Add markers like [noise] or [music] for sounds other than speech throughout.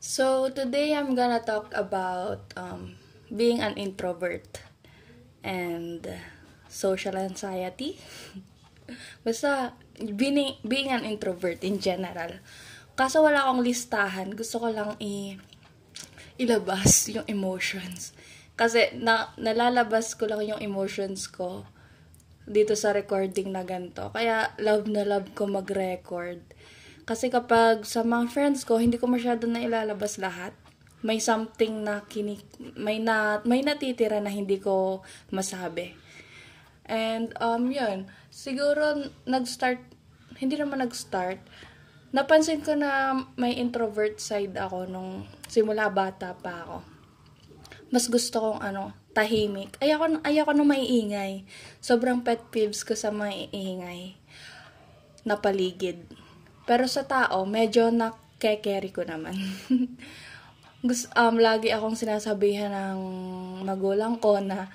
So today I'm gonna talk about um, being an introvert and social anxiety. [laughs] Basta being, being an introvert in general. Kaso wala akong listahan. Gusto ko lang i ilabas [laughs] yung emotions. Kasi na, nalalabas ko lang yung emotions ko dito sa recording na ganito. Kaya love na love ko mag-record. Kasi kapag sa mga friends ko, hindi ko masyado na ilalabas lahat. May something na kinik may na may natitira na hindi ko masabi. And um yun, siguro nag-start hindi naman nag-start. Napansin ko na may introvert side ako nung simula bata pa ako. Mas gusto kong ano, tahimik. Ayoko, ayoko na maiingay. Sobrang pet peeves ko sa maiingay na paligid. Pero sa tao, medyo nakekeri ko naman. [laughs] Gusto, um, lagi akong sinasabihan ng magulang ko na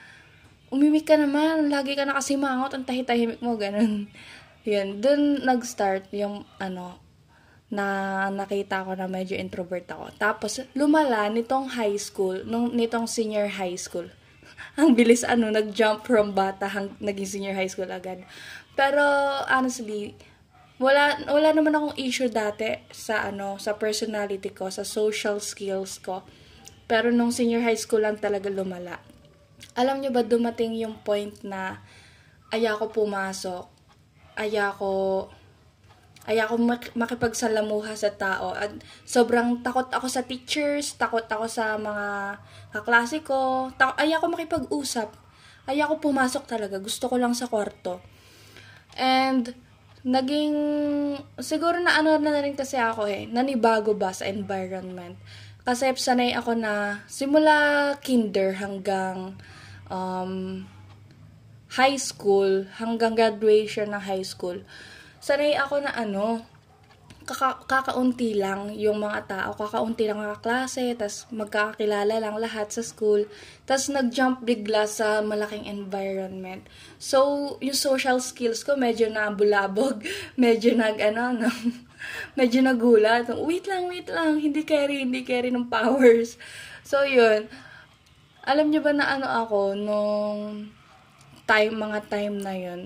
umimik ka naman, lagi ka nakasimangot, ang tahitahimik mo, ganun. [laughs] Yun, dun nag-start yung ano, na nakita ko na medyo introvert ako. Tapos, lumala nitong high school, nung, nitong senior high school. [laughs] Ang bilis ano, nag-jump from bata hang naging senior high school agad. Pero, honestly, wala wala naman akong issue dati sa ano sa personality ko sa social skills ko. Pero nung senior high school lang talaga lumala. Alam niyo ba dumating yung point na aya ko pumasok aya ko ko makipagsalamuha sa tao. At sobrang takot ako sa teachers takot ako sa mga kaklase ko. Ta- aya makipag-usap. Aya ko pumasok talaga. Gusto ko lang sa kwarto. And naging, siguro na ano na rin kasi ako eh, nanibago ba sa environment. Kasi sanay ako na simula kinder hanggang um, high school, hanggang graduation ng high school, sanay ako na ano, kaka- kakaunti lang yung mga tao, kakaunti lang mga klase, tas magkakakilala lang lahat sa school, tas nag-jump bigla sa malaking environment. So, yung social skills ko medyo na bulabog, [laughs] medyo nag, ano, [laughs] no, medyo nagulat. Wait lang, wait lang, hindi carry, hindi carry ng powers. So, yun. Alam niyo ba na ano ako, nung time, mga time na yun,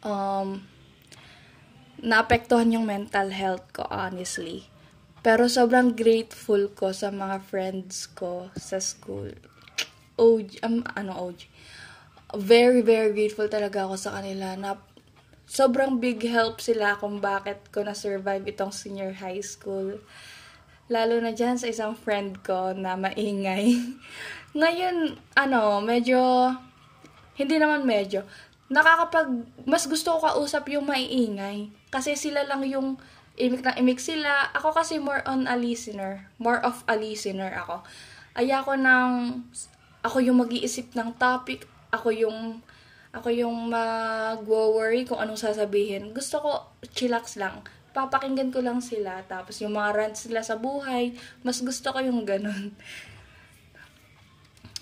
um, naapektuhan yung mental health ko, honestly. Pero sobrang grateful ko sa mga friends ko sa school. OG, um, ano OG? Very, very grateful talaga ako sa kanila na sobrang big help sila kung bakit ko na-survive itong senior high school. Lalo na dyan sa isang friend ko na maingay. [laughs] Ngayon, ano, medyo, hindi naman medyo, nakakapag, mas gusto ko kausap yung maiingay. Kasi sila lang yung imik na imik sila. Ako kasi more on a listener. More of a listener ako. Ayako nang, ako yung mag-iisip ng topic. Ako yung, ako yung mag-worry kung anong sasabihin. Gusto ko, chillax lang. Papakinggan ko lang sila. Tapos yung mga rants sila sa buhay, mas gusto ko yung ganun. [laughs]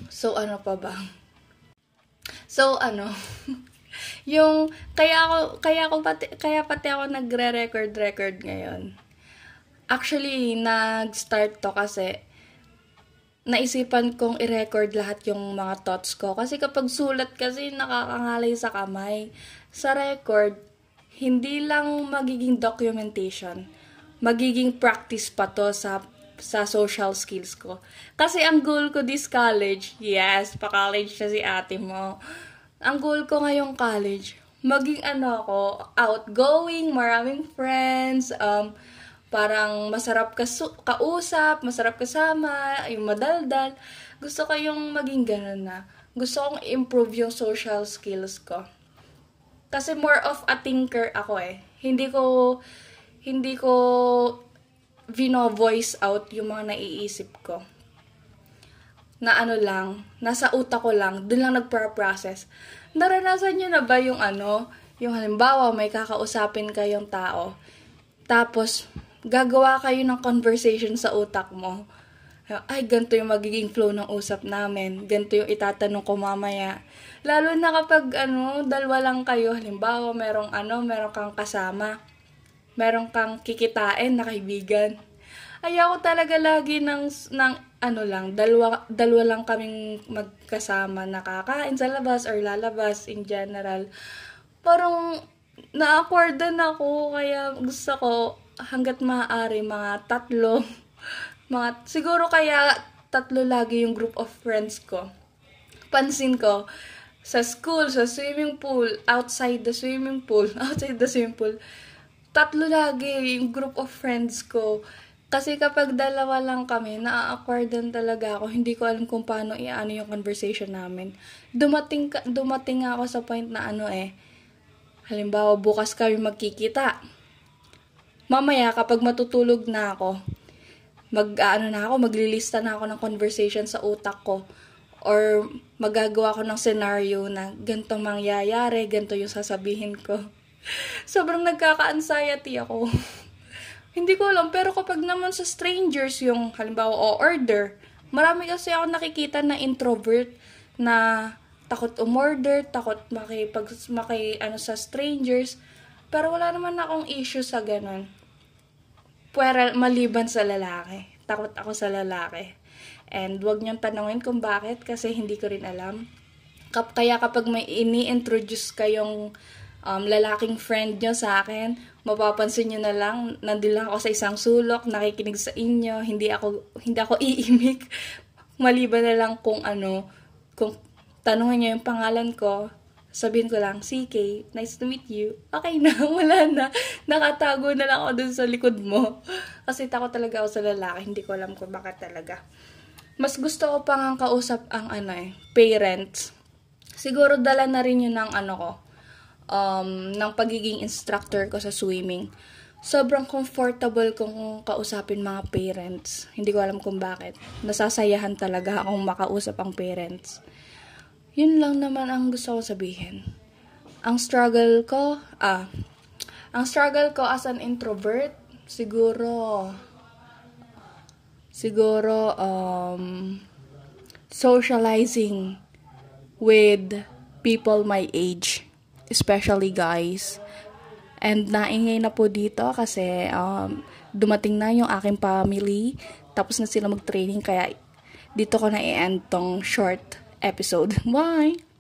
So, ano pa ba? So, ano, [laughs] yung kaya ako kaya ako pati kaya pati ako nagre-record record ngayon. Actually, nag-start to kasi naisipan kong i-record lahat yung mga thoughts ko. Kasi kapag sulat kasi nakakangalay sa kamay. Sa record, hindi lang magiging documentation. Magiging practice pa to sa sa social skills ko. Kasi ang goal ko this college, yes, pa-college na si ate mo ang goal ko ngayong college, maging ano ako, outgoing, maraming friends, um, parang masarap kasu- kausap, masarap kasama, yung madaldal. Gusto ko yung maging ganun na. Gusto kong improve yung social skills ko. Kasi more of a thinker ako eh. Hindi ko, hindi ko vino voice out yung mga naiisip ko na ano lang, nasa utak ko lang, dun lang nagpro-process. Naranasan nyo na ba yung ano, yung halimbawa may kakausapin kayong tao, tapos gagawa kayo ng conversation sa utak mo. Ay, ganito yung magiging flow ng usap namin. Ganito yung itatanong ko mamaya. Lalo na kapag ano, dalawa lang kayo, halimbawa merong ano, merong kang kasama, merong kang kikitain na kaibigan Ayaw ko talaga lagi ng, ng ano lang, dalawa, dalawa lang kaming magkasama nakakain sa labas or lalabas in general. Parang na-awkward ako, kaya gusto ko hanggat maaari mga tatlo, [laughs] mga, siguro kaya tatlo lagi yung group of friends ko. Pansin ko, sa school, sa swimming pool, outside the swimming pool, [laughs] outside the swimming pool, tatlo lagi yung group of friends ko. Kasi kapag dalawa lang kami, na-acquire talaga ako. Hindi ko alam kung paano i-ano yung conversation namin. Dumating, dumating ako sa point na ano eh, halimbawa bukas kami magkikita. Mamaya kapag matutulog na ako, mag ano na ako, maglilista na ako ng conversation sa utak ko or magagawa ko ng scenario na ganito mangyayari, ganito yung sasabihin ko. [laughs] Sobrang nagkaka-anxiety ako. [laughs] Hindi ko alam, pero kapag naman sa strangers yung halimbawa o order, marami kasi ako nakikita na introvert na takot umorder, takot makipag maki ano sa strangers, pero wala naman akong issue sa ganun. Pwera maliban sa lalaki. Takot ako sa lalaki. And wag niyong tanongin kung bakit kasi hindi ko rin alam. Kaya kapag may ini-introduce kayong um, lalaking friend nyo sa akin, mapapansin nyo na lang, nandun lang ako sa isang sulok, nakikinig sa inyo, hindi ako, hindi ako [laughs] iimik. Maliban na lang kung ano, kung tanongin nyo yung pangalan ko, sabihin ko lang, CK, nice to meet you. Okay na, [laughs] wala na. Nakatago na lang ako dun sa likod mo. Kasi takot talaga ako sa lalaki, hindi ko alam kung bakit talaga mas gusto ko pang kausap ang ano eh, parents. Siguro dala na rin yun ng ano ko, um, ng pagiging instructor ko sa swimming. Sobrang comfortable kong kausapin mga parents. Hindi ko alam kung bakit. Nasasayahan talaga akong makausap ang parents. Yun lang naman ang gusto ko sabihin. Ang struggle ko, ah, ang struggle ko as an introvert, siguro, siguro um, socializing with people my age, especially guys. And naingay na po dito kasi um, dumating na yung aking family. Tapos na sila mag-training kaya dito ko na i-end tong short episode. [laughs] Bye!